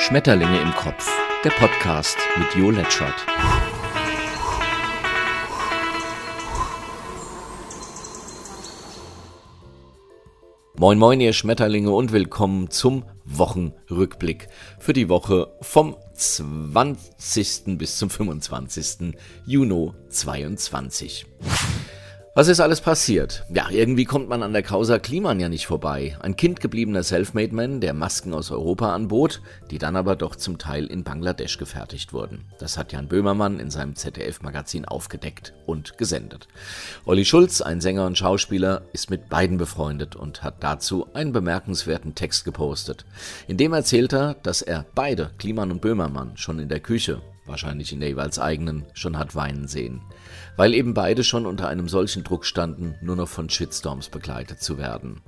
Schmetterlinge im Kopf, der Podcast mit Jo Letschert. Moin moin ihr Schmetterlinge und willkommen zum Wochenrückblick für die Woche vom 20. bis zum 25. Juni 22. Was ist alles passiert? Ja, irgendwie kommt man an der Causa Kliman ja nicht vorbei. Ein kindgebliebener Selfmade-Man, der Masken aus Europa anbot, die dann aber doch zum Teil in Bangladesch gefertigt wurden. Das hat Jan Böhmermann in seinem ZDF-Magazin aufgedeckt und gesendet. Olli Schulz, ein Sänger und Schauspieler, ist mit beiden befreundet und hat dazu einen bemerkenswerten Text gepostet. In dem erzählt er, dass er beide, Kliman und Böhmermann, schon in der Küche wahrscheinlich in der jeweils eigenen, schon hat weinen sehen. Weil eben beide schon unter einem solchen Druck standen, nur noch von Shitstorms begleitet zu werden.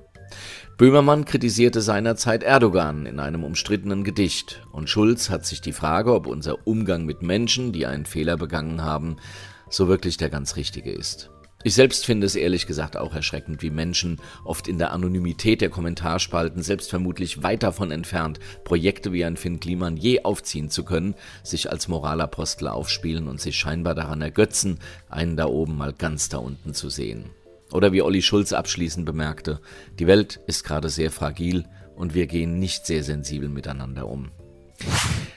Böhmermann kritisierte seinerzeit Erdogan in einem umstrittenen Gedicht und Schulz hat sich die Frage, ob unser Umgang mit Menschen, die einen Fehler begangen haben, so wirklich der ganz richtige ist. Ich selbst finde es ehrlich gesagt auch erschreckend, wie Menschen, oft in der Anonymität der Kommentarspalten, selbst vermutlich weit davon entfernt, Projekte wie ein Finn Kliman je aufziehen zu können, sich als Moralapostel aufspielen und sich scheinbar daran ergötzen, einen da oben mal ganz da unten zu sehen. Oder wie Olli Schulz abschließend bemerkte, die Welt ist gerade sehr fragil und wir gehen nicht sehr sensibel miteinander um.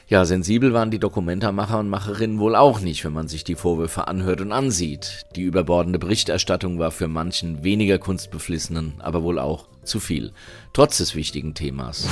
Ja, sensibel waren die Dokumentarmacher und Macherinnen wohl auch nicht, wenn man sich die Vorwürfe anhört und ansieht. Die überbordende Berichterstattung war für manchen weniger kunstbeflissenen, aber wohl auch zu viel, trotz des wichtigen Themas.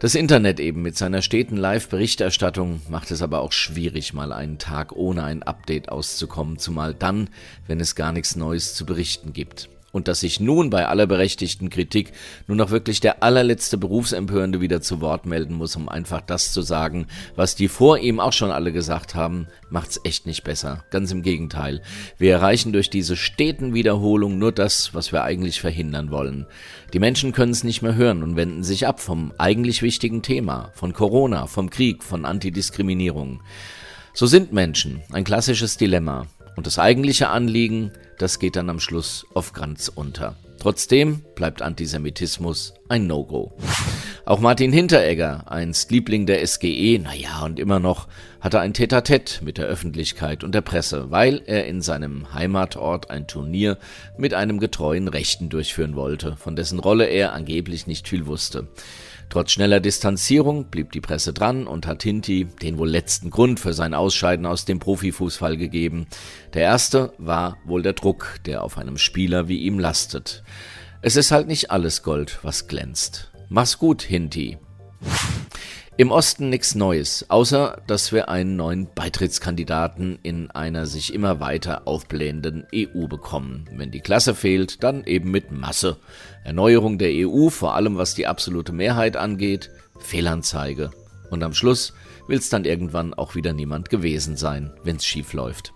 Das Internet eben mit seiner steten Live-Berichterstattung macht es aber auch schwierig, mal einen Tag ohne ein Update auszukommen, zumal dann, wenn es gar nichts Neues zu berichten gibt und dass sich nun bei aller berechtigten Kritik nur noch wirklich der allerletzte Berufsempörende wieder zu Wort melden muss, um einfach das zu sagen, was die vor ihm auch schon alle gesagt haben, macht's echt nicht besser. Ganz im Gegenteil. Wir erreichen durch diese steten Wiederholungen nur das, was wir eigentlich verhindern wollen. Die Menschen können es nicht mehr hören und wenden sich ab vom eigentlich wichtigen Thema, von Corona, vom Krieg, von Antidiskriminierung. So sind Menschen, ein klassisches Dilemma. Und das eigentliche Anliegen, das geht dann am Schluss oft ganz unter. Trotzdem bleibt Antisemitismus ein No-Go. Auch Martin Hinteregger, einst Liebling der SGE, naja und immer noch, hatte ein Tete-a-Tete mit der Öffentlichkeit und der Presse, weil er in seinem Heimatort ein Turnier mit einem getreuen Rechten durchführen wollte, von dessen Rolle er angeblich nicht viel wusste. Trotz schneller Distanzierung blieb die Presse dran und hat Hinti den wohl letzten Grund für sein Ausscheiden aus dem Profifußball gegeben. Der erste war wohl der Druck, der auf einem Spieler wie ihm lastet. Es ist halt nicht alles Gold, was glänzt. Mach's gut, Hinti. Im Osten nichts Neues, außer dass wir einen neuen Beitrittskandidaten in einer sich immer weiter aufblähenden EU bekommen. Wenn die Klasse fehlt, dann eben mit Masse. Erneuerung der EU, vor allem was die absolute Mehrheit angeht, Fehlanzeige. Und am Schluss will's dann irgendwann auch wieder niemand gewesen sein, wenn's schief läuft.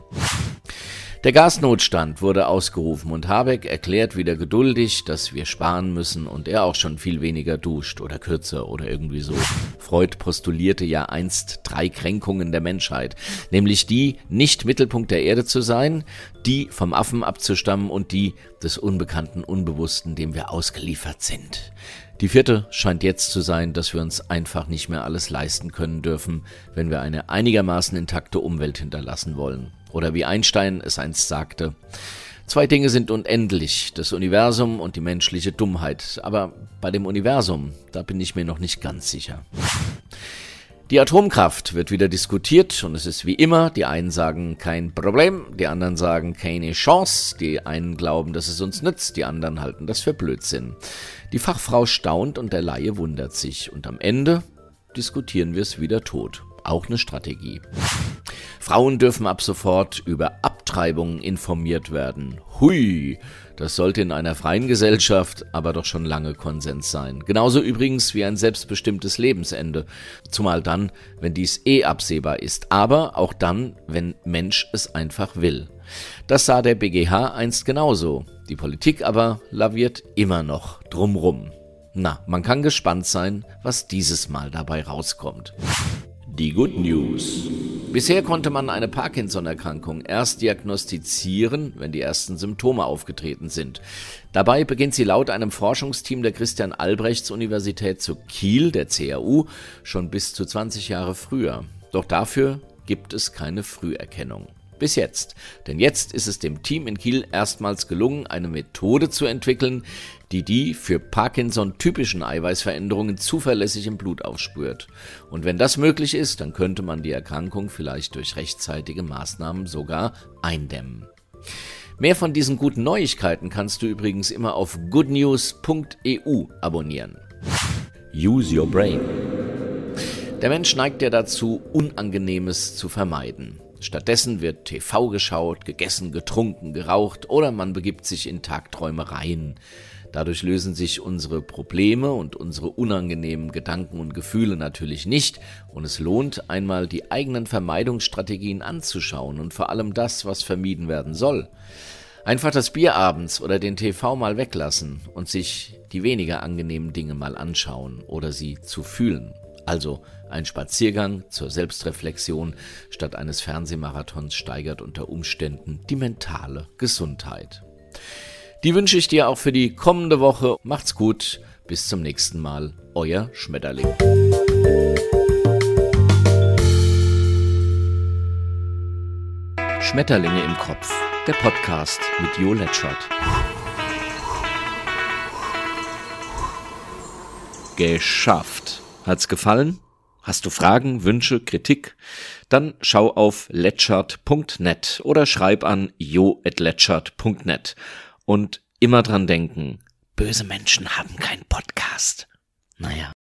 Der Gasnotstand wurde ausgerufen und Habeck erklärt wieder geduldig, dass wir sparen müssen und er auch schon viel weniger duscht oder kürzer oder irgendwie so. Freud postulierte ja einst drei Kränkungen der Menschheit, nämlich die, nicht Mittelpunkt der Erde zu sein, die vom Affen abzustammen und die des unbekannten Unbewussten, dem wir ausgeliefert sind. Die vierte scheint jetzt zu sein, dass wir uns einfach nicht mehr alles leisten können dürfen, wenn wir eine einigermaßen intakte Umwelt hinterlassen wollen. Oder wie Einstein es einst sagte, zwei Dinge sind unendlich, das Universum und die menschliche Dummheit. Aber bei dem Universum, da bin ich mir noch nicht ganz sicher. Die Atomkraft wird wieder diskutiert und es ist wie immer, die einen sagen kein Problem, die anderen sagen keine Chance, die einen glauben, dass es uns nützt, die anderen halten das für Blödsinn. Die Fachfrau staunt und der Laie wundert sich und am Ende diskutieren wir es wieder tot. Auch eine Strategie. Frauen dürfen ab sofort über Abtreibungen informiert werden. Hui, das sollte in einer freien Gesellschaft aber doch schon lange Konsens sein. Genauso übrigens wie ein selbstbestimmtes Lebensende. Zumal dann, wenn dies eh absehbar ist. Aber auch dann, wenn Mensch es einfach will. Das sah der BGH einst genauso. Die Politik aber laviert immer noch drumrum. Na, man kann gespannt sein, was dieses Mal dabei rauskommt. Die Good News. Bisher konnte man eine Parkinson-Erkrankung erst diagnostizieren, wenn die ersten Symptome aufgetreten sind. Dabei beginnt sie laut einem Forschungsteam der Christian Albrechts Universität zu Kiel, der CAU, schon bis zu 20 Jahre früher. Doch dafür gibt es keine Früherkennung. Bis jetzt. Denn jetzt ist es dem Team in Kiel erstmals gelungen, eine Methode zu entwickeln, die die für Parkinson typischen Eiweißveränderungen zuverlässig im Blut aufspürt. Und wenn das möglich ist, dann könnte man die Erkrankung vielleicht durch rechtzeitige Maßnahmen sogar eindämmen. Mehr von diesen guten Neuigkeiten kannst du übrigens immer auf goodnews.eu abonnieren. Use your brain. Der Mensch neigt ja dazu, Unangenehmes zu vermeiden. Stattdessen wird TV geschaut, gegessen, getrunken, geraucht oder man begibt sich in Tagträumereien. Dadurch lösen sich unsere Probleme und unsere unangenehmen Gedanken und Gefühle natürlich nicht und es lohnt einmal die eigenen Vermeidungsstrategien anzuschauen und vor allem das, was vermieden werden soll. Einfach das Bier abends oder den TV mal weglassen und sich die weniger angenehmen Dinge mal anschauen oder sie zu fühlen. Also ein Spaziergang zur Selbstreflexion statt eines Fernsehmarathons steigert unter Umständen die mentale Gesundheit. Die wünsche ich dir auch für die kommende Woche. Macht's gut, bis zum nächsten Mal. Euer Schmetterling. Schmetterlinge im Kopf, der Podcast mit Jo Letschert. Geschafft. Hat's gefallen? Hast du Fragen, Wünsche, Kritik? Dann schau auf letchert.net oder schreib an jo.letchert.net. Und immer dran denken, böse Menschen haben keinen Podcast. Naja.